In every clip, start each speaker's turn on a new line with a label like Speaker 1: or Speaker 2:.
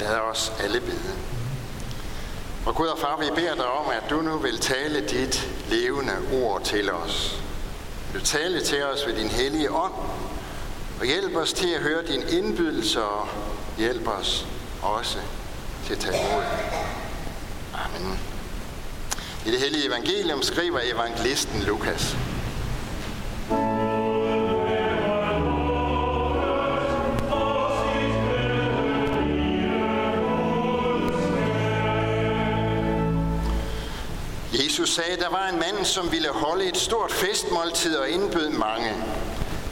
Speaker 1: Lad os alle bede. Og Gud og far, vi beder dig om, at du nu vil tale dit levende ord til os. Du tale til os ved din hellige ånd, og hjælp os til at høre din indbydelse, og hjælp os også til at tage imod. Amen. I det hellige evangelium skriver evangelisten Lukas. Sagde, der var en mand, som ville holde et stort festmåltid og indbød mange.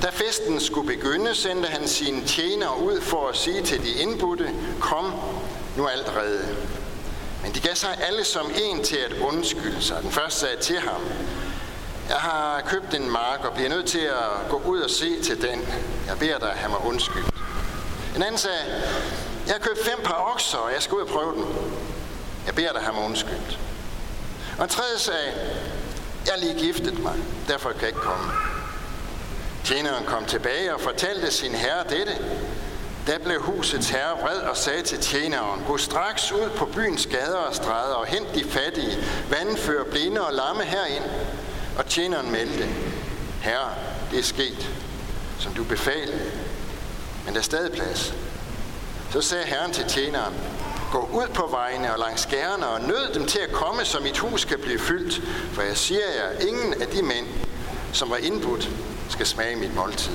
Speaker 1: Da festen skulle begynde, sendte han sine tjenere ud for at sige til de indbudte, kom, nu er alt redde. Men de gav sig alle som en til at undskylde sig. Den første sagde til ham, jeg har købt en mark og bliver nødt til at gå ud og se til den. Jeg beder dig have mig undskyldt. En anden sagde, jeg har købt fem par okser, og jeg skal ud og prøve dem. Jeg beder dig have mig undskyldt. Og en tredje sagde, jeg lige giftet mig, derfor kan jeg ikke komme. Tjeneren kom tilbage og fortalte sin herre dette. Da blev husets herre vred og sagde til tjeneren, gå straks ud på byens gader og stræder og hent de fattige, vandfører, blinde og lamme herind. Og tjeneren meldte, herre, det er sket, som du befalede, men der er stadig plads. Så sagde herren til tjeneren, gå ud på vejene og langs skærene og nød dem til at komme, så mit hus kan blive fyldt. For jeg siger jer, ingen af de mænd, som var indbudt, skal smage mit måltid.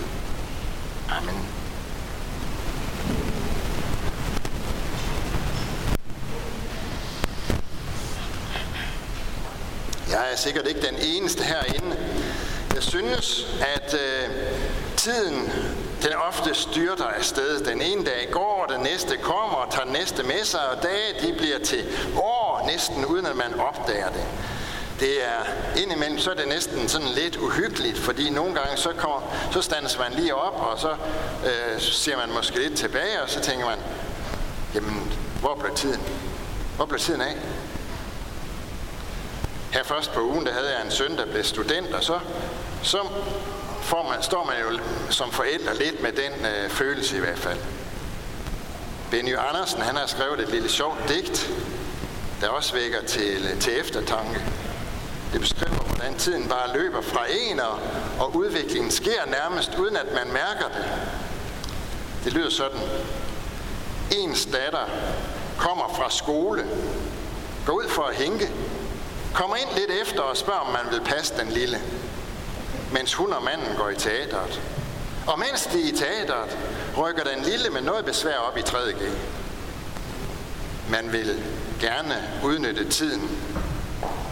Speaker 1: Amen. Jeg er sikkert ikke den eneste herinde. Jeg synes, at øh, tiden den ofte styrter afsted. Den ene dag går, og den næste kommer og tager den næste med sig, og dage de bliver til år næsten, uden at man opdager det. Det er indimellem, så er det næsten sådan lidt uhyggeligt, fordi nogle gange så, kommer, så standes man lige op, og så øh, ser man måske lidt tilbage, og så tænker man, jamen, hvor blev tiden? Hvor blev tiden af? Her først på ugen, der havde jeg en søn, der blev student, og så, så får man, står man jo som forældre lidt med den øh, følelse i hvert fald. Benny Andersen, han har skrevet et lille sjovt digt, der også vækker til, øh, til eftertanke. Det beskriver, hvordan tiden bare løber fra en, og, udviklingen sker nærmest uden at man mærker det. Det lyder sådan. Ens datter kommer fra skole, går ud for at hænke, kommer ind lidt efter og spørger, om man vil passe den lille mens hun og manden går i teateret. Og mens de er i teateret, rykker den lille med noget besvær op i 3.G. Man vil gerne udnytte tiden,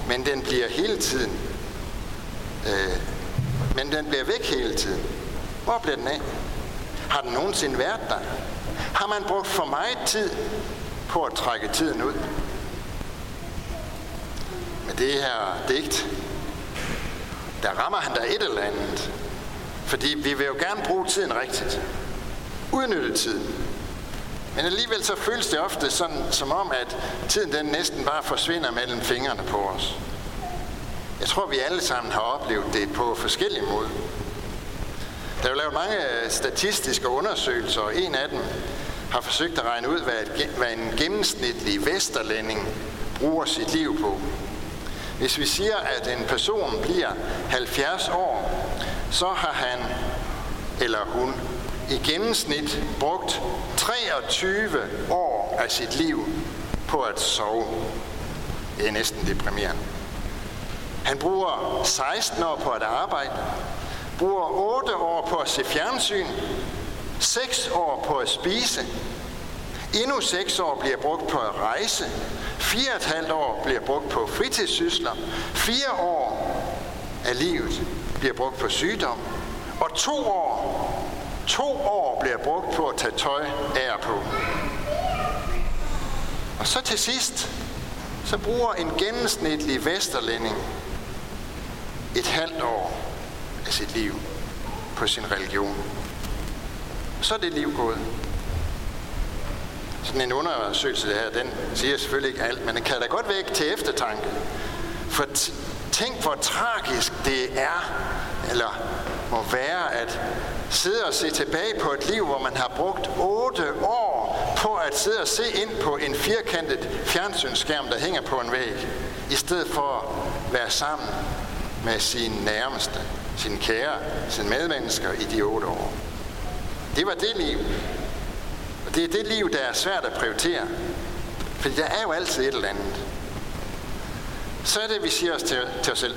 Speaker 1: men den bliver hele tiden. Øh, men den bliver væk hele tiden. Hvor bliver den af? Har den nogensinde været der? Har man brugt for meget tid på at trække tiden ud? Med det her digt, der rammer han der et eller andet. Fordi vi vil jo gerne bruge tiden rigtigt. Udnytte tiden. Men alligevel så føles det ofte sådan, som om, at tiden den næsten bare forsvinder mellem fingrene på os. Jeg tror, vi alle sammen har oplevet det på forskellige måder. Der er jo lavet mange øh, statistiske undersøgelser, og en af dem har forsøgt at regne ud, hvad, et, hvad en gennemsnitlig vesterlænding bruger sit liv på. Hvis vi siger, at en person bliver 70 år, så har han eller hun i gennemsnit brugt 23 år af sit liv på at sove. Det er næsten deprimerende. Han bruger 16 år på at arbejde, bruger 8 år på at se fjernsyn, 6 år på at spise, endnu 6 år bliver brugt på at rejse, Fire og et halvt år bliver brugt på fritidssysler. Fire år af livet bliver brugt på sygdom. Og to år, to år bliver brugt på at tage tøj af på. Og så til sidst, så bruger en gennemsnitlig vesterlænding et halvt år af sit liv på sin religion. Så er det liv gået. Sådan en undersøgelse det her, den siger selvfølgelig ikke alt, men den kan da godt vække til eftertanke. For tænk, hvor tragisk det er, eller må være, at sidde og se tilbage på et liv, hvor man har brugt otte år på at sidde og se ind på en firkantet fjernsynsskærm, der hænger på en væg, i stedet for at være sammen med sine nærmeste, sine kære, sine medmennesker i de otte år. Det var det liv. Det er det liv, der er svært at prioritere. Fordi der er jo altid et eller andet. Så er det, vi siger os til, til os selv.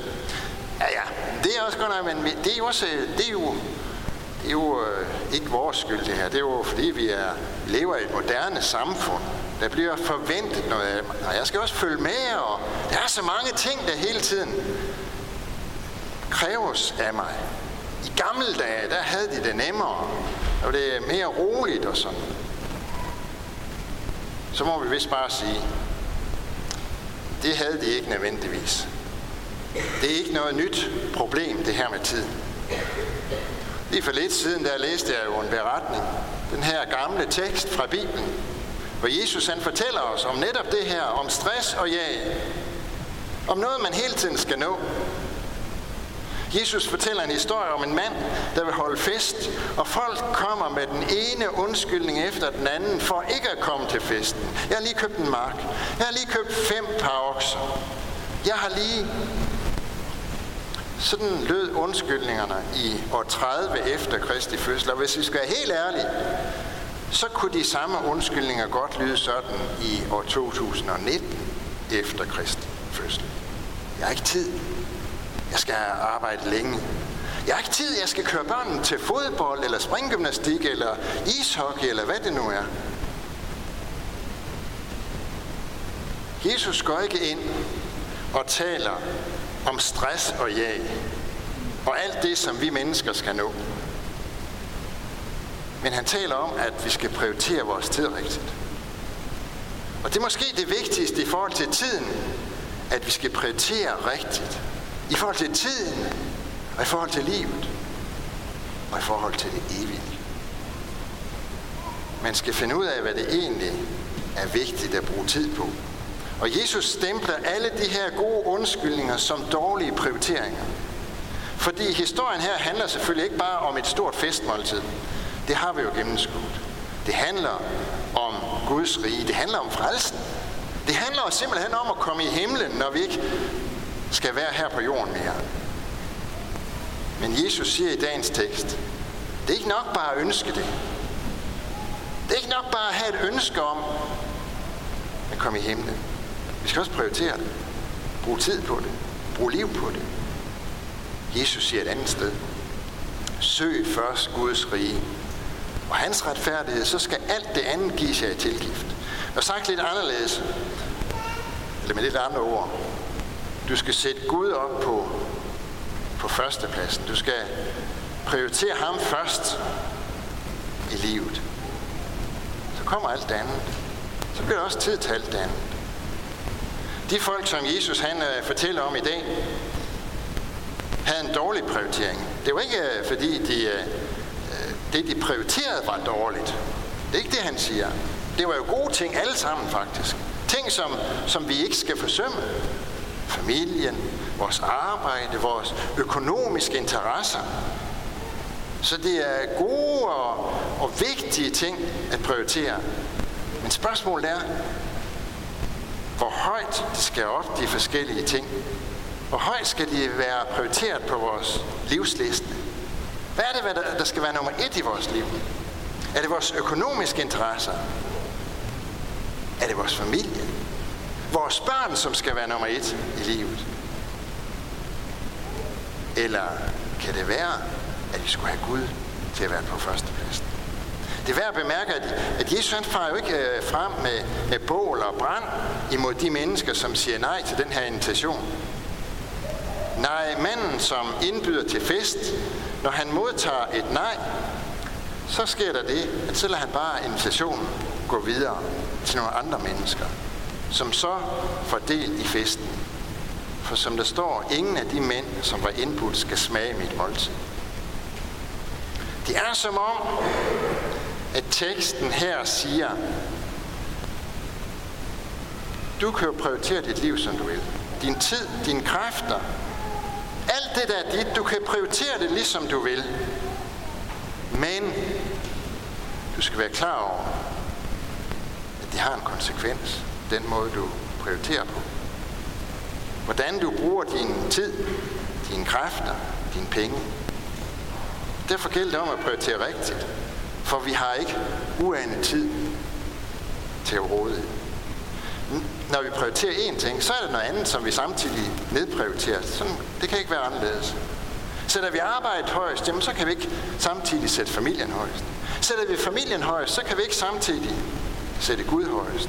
Speaker 1: Ja, ja, det er også godt nok, men det er jo også, det er jo, det er jo øh, ikke vores skyld det her. Det er jo fordi, vi er, lever i et moderne samfund. Der bliver forventet noget af mig. Og jeg skal også følge med, og der er så mange ting, der hele tiden kræves af mig. I gamle dage, der havde de det nemmere. Og det er mere roligt og sådan. Så må vi vist bare sige, det havde de ikke nødvendigvis. Det er ikke noget nyt problem, det her med tiden. Lige for lidt siden, der læste jeg jo en beretning, den her gamle tekst fra Bibelen, hvor Jesus han fortæller os om netop det her, om stress og jag, om noget, man hele tiden skal nå. Jesus fortæller en historie om en mand, der vil holde fest, og folk kommer med den ene undskyldning efter den anden for ikke at komme til festen. Jeg har lige købt en mark. Jeg har lige købt fem par okser. Jeg har lige sådan lød undskyldningerne i år 30 efter Kristi fødsel. Og hvis vi skal være helt ærlige, så kunne de samme undskyldninger godt lyde sådan i år 2019 efter Kristi fødsel. Jeg har ikke tid. Jeg skal arbejde længe. Jeg har ikke tid, jeg skal køre børnene til fodbold, eller springgymnastik, eller ishockey, eller hvad det nu er. Jesus går ikke ind og taler om stress og jag, og alt det, som vi mennesker skal nå. Men han taler om, at vi skal prioritere vores tid rigtigt. Og det er måske det vigtigste i forhold til tiden, at vi skal prioritere rigtigt. I forhold til tiden, og i forhold til livet, og i forhold til det evige. Man skal finde ud af, hvad det egentlig er vigtigt at bruge tid på. Og Jesus stempler alle de her gode undskyldninger som dårlige prioriteringer. Fordi historien her handler selvfølgelig ikke bare om et stort festmåltid. Det har vi jo gennemskudt. Det handler om Guds rige. Det handler om frelsen. Det handler simpelthen om at komme i himlen, når vi ikke skal være her på jorden mere. Men Jesus siger i dagens tekst, det er ikke nok bare at ønske det. Det er ikke nok bare at have et ønske om at komme i himlen. Vi skal også prioritere det. Brug tid på det. Brug liv på det. Jesus siger et andet sted. Søg først Guds rige og hans retfærdighed, så skal alt det andet gives jer i tilgift. Og sagt lidt anderledes, eller med lidt andre ord, du skal sætte Gud op på, på førstepladsen. Du skal prioritere ham først i livet. Så kommer alt det andet. Så bliver der også tid til alt det andet. De folk, som Jesus han øh, fortæller om i dag, havde en dårlig prioritering. Det var ikke øh, fordi, de, øh, det de prioriterede var dårligt. Det er ikke det, han siger. Det var jo gode ting alle sammen faktisk. Ting, som, som vi ikke skal forsømme. Familien, vores arbejde, vores økonomiske interesser. Så det er gode og, og vigtige ting at prioritere. Men spørgsmålet er, hvor højt skal op de forskellige ting. Hvor højt skal de være prioriteret på vores livsliste? Hvad er det, der skal være nummer et i vores liv? Er det vores økonomiske interesser? Er det vores familie? Vores børn, som skal være nummer et i livet? Eller kan det være, at vi skulle have Gud til at være på førstepladsen? Det er værd at bemærke, at, at Jesus han farer jo ikke øh, frem med, med bål og brand imod de mennesker, som siger nej til den her invitation. Nej, manden, som indbyder til fest, når han modtager et nej, så sker der det, at så lader han bare invitationen gå videre til nogle andre mennesker, som så får del i festen. For som der står, ingen af de mænd, som var indbudt, skal smage mit måltid. Det er som om, at teksten her siger, du kan jo prioritere dit liv, som du vil. Din tid, dine kræfter, alt det der er dit, du kan prioritere det, ligesom du vil. Men du skal være klar over, at det har en konsekvens, den måde du prioriterer på. Hvordan du bruger din tid, dine kræfter, dine penge. Derfor gælder det om at prioritere rigtigt, for vi har ikke uanet tid til at råde. Når vi prioriterer én ting, så er det noget andet, som vi samtidig nedprioriterer. Sådan, det kan ikke være anderledes. Sætter vi arbejdet højst, jamen så kan vi ikke samtidig sætte familien højst. Sætter vi familien højst, så kan vi ikke samtidig sætte Gud højst.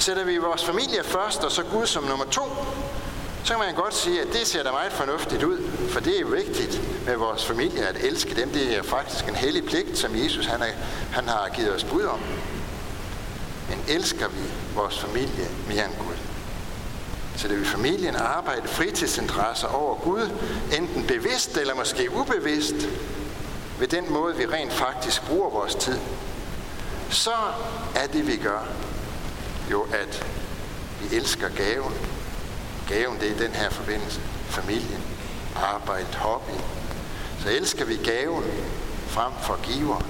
Speaker 1: Sætter vi vores familie først, og så Gud som nummer to, så kan man godt sige, at det ser da meget fornuftigt ud, for det er vigtigt med vores familie at elske dem. Det er faktisk en hellig pligt, som Jesus han, er, han har givet os bud om. Men elsker vi vores familie mere end Gud? Så det vil familien arbejde fritidsinteresser over Gud, enten bevidst eller måske ubevidst, ved den måde, vi rent faktisk bruger vores tid, så er det, vi gør, jo at vi elsker gaven. Gaven, det er den her forbindelse. Familien, arbejde, hobby. Så elsker vi gaven frem for giveren.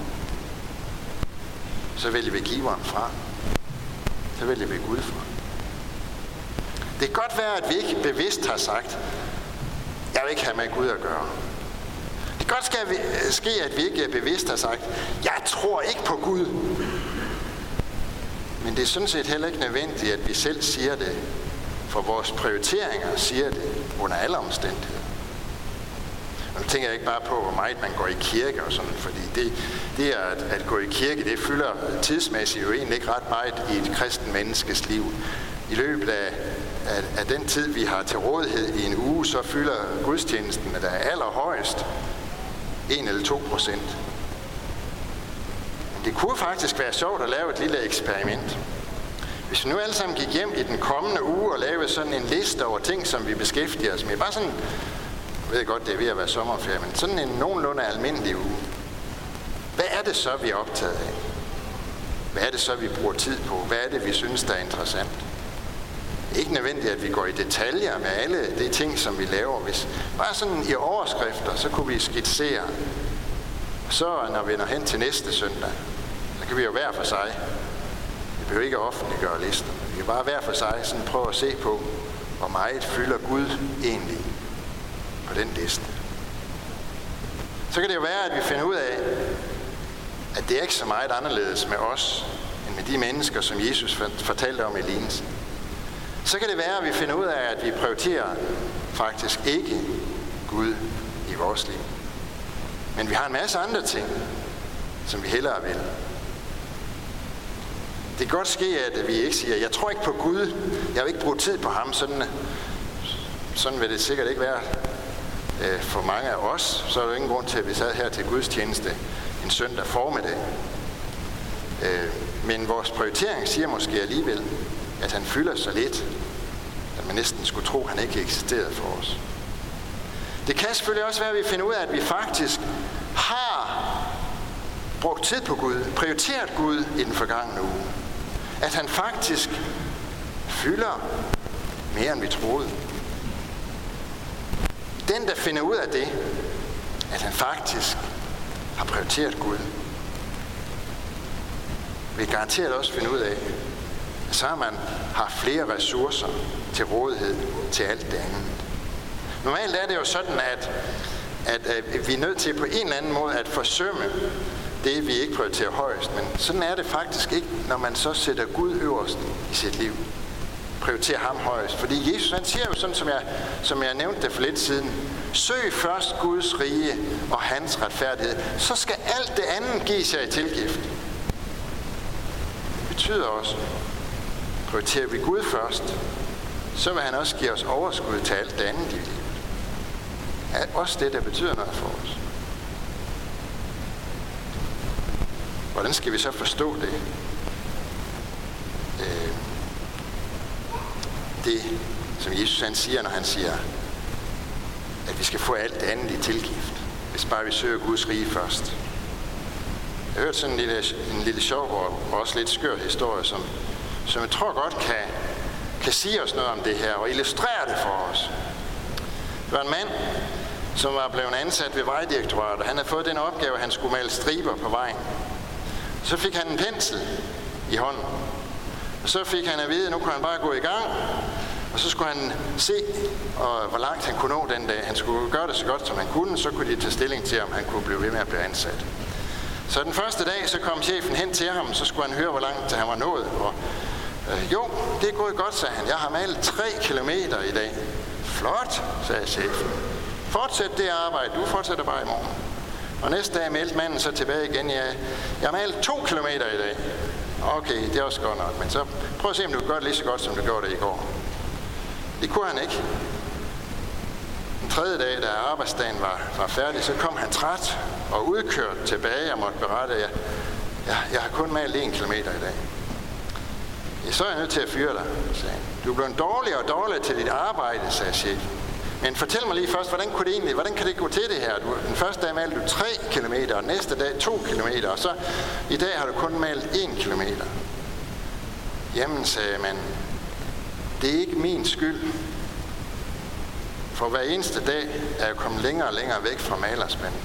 Speaker 1: Så vælger vi giveren fra. Så vælger vi Gud fra. Det kan godt være, at vi ikke bevidst har sagt, jeg vil ikke have med Gud at gøre. Det kan godt ske, at vi ikke bevidst har sagt, jeg tror ikke på Gud. Men det er sådan set heller ikke nødvendigt, at vi selv siger det, for vores prioriteringer siger det under alle omstændigheder. Og nu tænker jeg ikke bare på, hvor meget man går i kirke og sådan, fordi det, det er at, at gå i kirke, det fylder tidsmæssigt jo egentlig ikke ret meget i et kristen menneskes liv. I løbet af, af, af den tid, vi har til rådighed i en uge, så fylder gudstjenesten, der er allerhøjst, 1 eller 2 procent. Det kunne faktisk være sjovt at lave et lille eksperiment. Hvis vi nu alle sammen gik hjem i den kommende uge og lavede sådan en liste over ting, som vi beskæftiger os med, bare sådan, jeg ved godt, det er ved at være sommerferie, men sådan en nogenlunde almindelig uge. Hvad er det så, vi er optaget af? Hvad er det så, vi bruger tid på? Hvad er det, vi synes, der er interessant? Det er ikke nødvendigt, at vi går i detaljer med alle de ting, som vi laver. Hvis bare sådan i overskrifter, så kunne vi skitsere. Så når vi når hen til næste søndag, kan vi jo hver for sig. Vi behøver ikke offentliggøre lister. Vi kan bare hver for sig sådan prøve at se på, hvor meget fylder Gud egentlig på den liste. Så kan det jo være, at vi finder ud af, at det er ikke så meget anderledes med os, end med de mennesker, som Jesus fortalte om i lignelsen. Så kan det være, at vi finder ud af, at vi prioriterer faktisk ikke Gud i vores liv. Men vi har en masse andre ting, som vi hellere vil. Det kan godt ske, at vi ikke siger, jeg tror ikke på Gud, jeg vil ikke bruge tid på ham. Sådan, sådan vil det sikkert ikke være øh, for mange af os. Så er der ingen grund til, at vi sad her til gudstjeneste en søndag formiddag. Øh, men vores prioritering siger måske alligevel, at han fylder så lidt, at man næsten skulle tro, at han ikke eksisterede for os. Det kan selvfølgelig også være, at vi finder ud af, at vi faktisk har brugt tid på Gud, prioriteret Gud i den forgangne uge. At han faktisk fylder mere, end vi troede. Den, der finder ud af det, at han faktisk har prioriteret Gud, vil garanteret også finde ud af, at så har man har flere ressourcer til rådighed til alt det andet. Normalt er det jo sådan, at, at, at vi er nødt til på en eller anden måde at forsømme det, vi ikke prioriterer højst. Men sådan er det faktisk ikke, når man så sætter Gud øverst i sit liv. Prioriterer ham højst. Fordi Jesus han siger jo sådan, som jeg, som jeg nævnte det for lidt siden. Søg først Guds rige og hans retfærdighed. Så skal alt det andet gives jer i tilgift. Det betyder også, prioriterer vi Gud først, så vil han også give os overskud til alt det andet i livet. Også det, der betyder noget for os. Hvordan skal vi så forstå det? Øh, det, som Jesus han siger, når han siger, at vi skal få alt det andet i tilgift, hvis bare vi søger Guds rige først. Jeg har hørt sådan en lille, en lille sjov og også lidt skør historie, som, som jeg tror godt kan, kan sige os noget om det her og illustrere det for os. Det var en mand, som var blevet ansat ved Vejdirektoratet. Han havde fået den opgave, at han skulle male striber på vejen. Så fik han en pensel i hånden. Og så fik han at vide, at nu kunne han bare gå i gang, og så skulle han se, og hvor langt han kunne nå den dag. Han skulle gøre det så godt, som han kunne, så kunne de tage stilling til, om han kunne blive ved med at blive ansat. Så den første dag, så kom chefen hen til ham, så skulle han høre, hvor langt han var nået. Og, øh, jo, det er gået godt, sagde han. Jeg har malet tre kilometer i dag. Flot, sagde chefen. Fortsæt det arbejde, du fortsætter bare i morgen. Og næste dag meldte manden så tilbage igen, ja, jeg har malet to kilometer i dag. Okay, det er også godt nok, men så prøv at se, om du kan gøre det lige så godt, som du gjorde det i går. Det kunne han ikke. Den tredje dag, da arbejdsdagen var, var færdig, så kom han træt og udkørt tilbage og måtte berette, at jeg, jeg, jeg har kun malet en kilometer i dag. Ja, så er jeg nødt til at fyre dig, sagde han. Du er blevet dårligere og dårligere til dit arbejde, sagde chefen. Men fortæl mig lige først, hvordan, kunne det egentlig, hvordan kan det gå til det her? Du, den første dag malte du 3 km, og næste dag 2 km, og så i dag har du kun malet 1 km. Jamen, sagde man, det er ikke min skyld. For hver eneste dag er jeg kommet længere og længere væk fra malerspanden.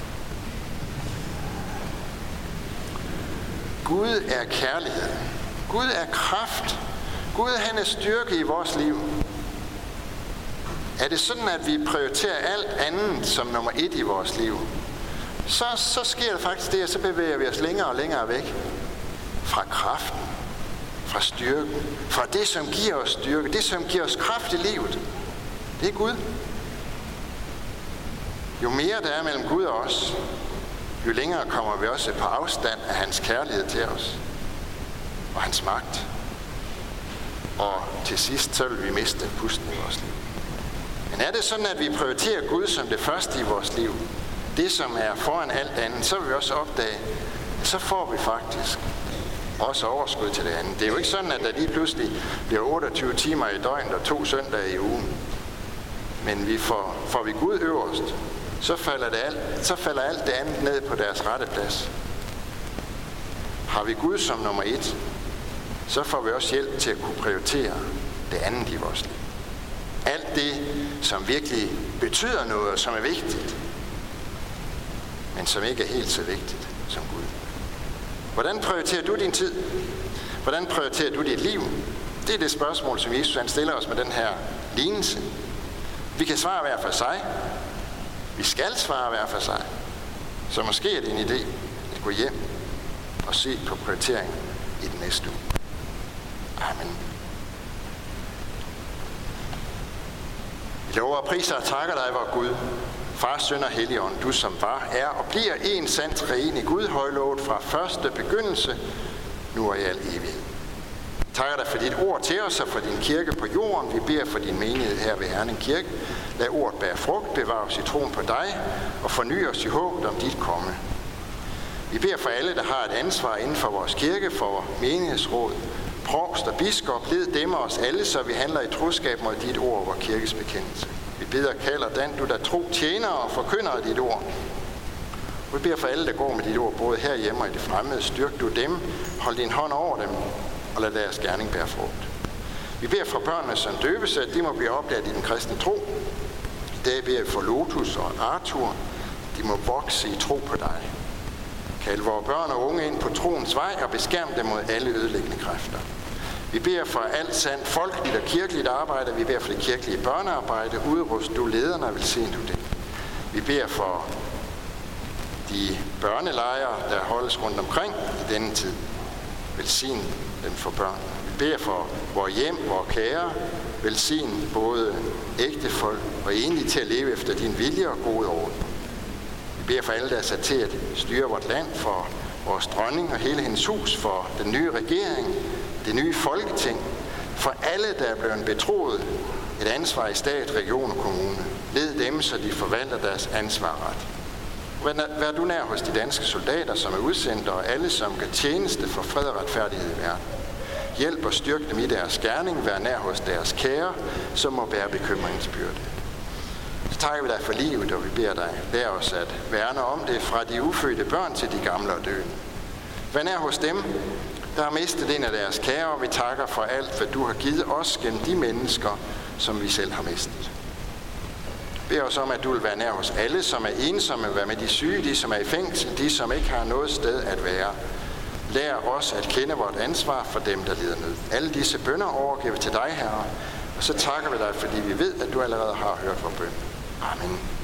Speaker 1: Gud er kærlighed. Gud er kraft. Gud han er styrke i vores liv. Er det sådan, at vi prioriterer alt andet som nummer et i vores liv, så, så sker der faktisk det, at så bevæger vi os længere og længere væk fra kraften, fra styrken, fra det, som giver os styrke, det, som giver os kraft i livet. Det er Gud. Jo mere der er mellem Gud og os, jo længere kommer vi også på afstand af hans kærlighed til os og hans magt. Og til sidst så vil vi miste pusten i vores liv. Men er det sådan, at vi prioriterer Gud som det første i vores liv, det som er foran alt andet, så vil vi også opdage, at så får vi faktisk også overskud til det andet. Det er jo ikke sådan, at der lige pludselig bliver 28 timer i døgnet og to søndage i ugen. Men vi får, får vi Gud øverst, så falder, det alt, så falder alt det andet ned på deres rette plads. Har vi Gud som nummer et, så får vi også hjælp til at kunne prioritere det andet i vores liv. Det, som virkelig betyder noget, som er vigtigt, men som ikke er helt så vigtigt som Gud. Hvordan prioriterer du din tid? Hvordan prioriterer du dit liv? Det er det spørgsmål, som Jesus han stiller os med den her lignelse. Vi kan svare hver for sig. Vi skal svare hver for sig. Så måske er det en idé at gå hjem og se på prioriteringen i den næste uge. Amen. Lover og priser og takker dig, vor Gud, Far, Søn og Helligånd, du som var, er og bliver en sandt træen i Gud, højlovet fra første begyndelse, nu og i al evighed. Vi takker dig for dit ord til os og for din kirke på jorden. Vi beder for din menighed her ved Herning Kirke. Lad ordet bære frugt, bevare os i troen på dig og forny os i håbet om dit komme. Vi beder for alle, der har et ansvar inden for vores kirke, for menighedsråd, provst og biskop, led dem os alle, så vi handler i troskab mod dit ord og kirkes bekendelse. Vi beder, kalder den, du der tro tjener og forkynder dit ord. Vi beder for alle, der går med dit ord, både herhjemme og i det fremmede. Styrk du dem, hold din hånd over dem, og lad deres gerning bære frugt. Vi beder for børnene som døbes, at de må blive oplært i den kristne tro. I dag beder vi for Lotus og Arthur. De må vokse i tro på dig. Kald vores børn og unge ind på troens vej og beskærm dem mod alle ødelæggende kræfter. Vi beder for alt sandt folkeligt og kirkeligt arbejde. Vi beder for det kirkelige børnearbejde. Udrust du lederne og velsign du det. Vi beder for de børnelejre, der holdes rundt omkring i denne tid. Velsign dem for børn. Vi beder for vores hjem, vores kære. Velsign både ægtefolk og enlige til at leve efter din vilje og gode orden. Vi beder for alle, der er sat til at styre vort land, for vores dronning og hele hendes hus, for den nye regering, det nye folketing, for alle, der er blevet betroet et ansvar i stat, region og kommune. Led dem, så de forvalter deres ansvarret. Vær du nær hos de danske soldater, som er udsendte, og alle, som kan tjeneste for fred og retfærdighed i verden. Hjælp og styrk dem i deres gerning. Vær nær hos deres kære, som må bære bekymringsbyrde. Så takker vi dig for livet, og vi beder dig, lær os at værne om det fra de ufødte børn til de gamle og døende. Vær nær hos dem, der har mistet en af deres kære, og vi takker for alt, hvad du har givet os gennem de mennesker, som vi selv har mistet. Bed os om, at du vil være nær hos alle, som er ensomme, være med de syge, de som er i fængsel, de som ikke har noget sted at være. Lær os at kende vort ansvar for dem, der lider nød. Alle disse bønder overgiver vi til dig, Herre, og så takker vi dig, fordi vi ved, at du allerede har hørt vores bøn. Amen.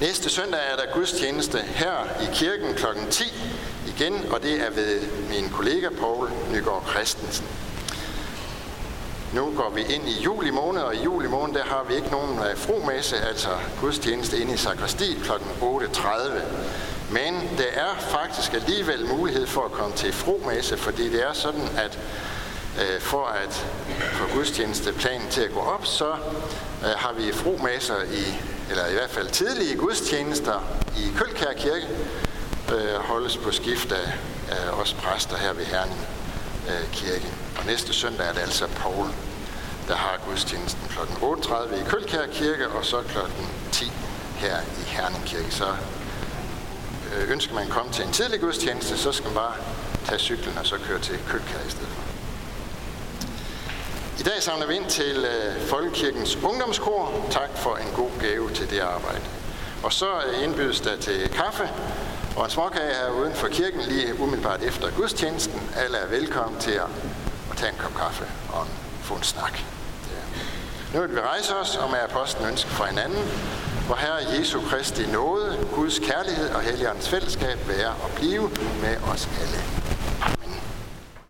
Speaker 1: Næste søndag er der gudstjeneste her i kirken kl. 10 igen, og det er ved min kollega Paul Nygaard Christensen. Nu går vi ind i juli måned, og i juli måned der har vi ikke nogen øh, fromesse, altså gudstjeneste inde i sakristi kl. 8.30. Men der er faktisk alligevel mulighed for at komme til fromesse, fordi det er sådan, at uh, for at få gudstjenesteplanen til at gå op, så øh, har vi fromesser i, eller i hvert fald tidlige gudstjenester i Kølkær Kirke, øh, holdes på skift af, af os præster her ved Herning øh, Kirke. Og næste søndag er det altså Paul, der har gudstjenesten kl. 8.30 i Kølkær Kirke, og så kl. 10 her i Herning Kirke. Så øh, ønsker man at komme til en tidlig gudstjeneste, så skal man bare tage cyklen og så køre til Kølkær i stedet for. I dag samler vi ind til øh, Folkekirkens Ungdomskor. Tak for en god gave til det arbejde. Og så øh, indbydes der til kaffe og en småkage her uden for kirken lige umiddelbart efter gudstjenesten. Alle er velkommen til at, tage en kop kaffe og få en snak. Nu vil vi rejse os og med apostlen ønske for hinanden, hvor Herre Jesu Kristi nåde, Guds kærlighed og Helligåndens fællesskab være og blive med os alle.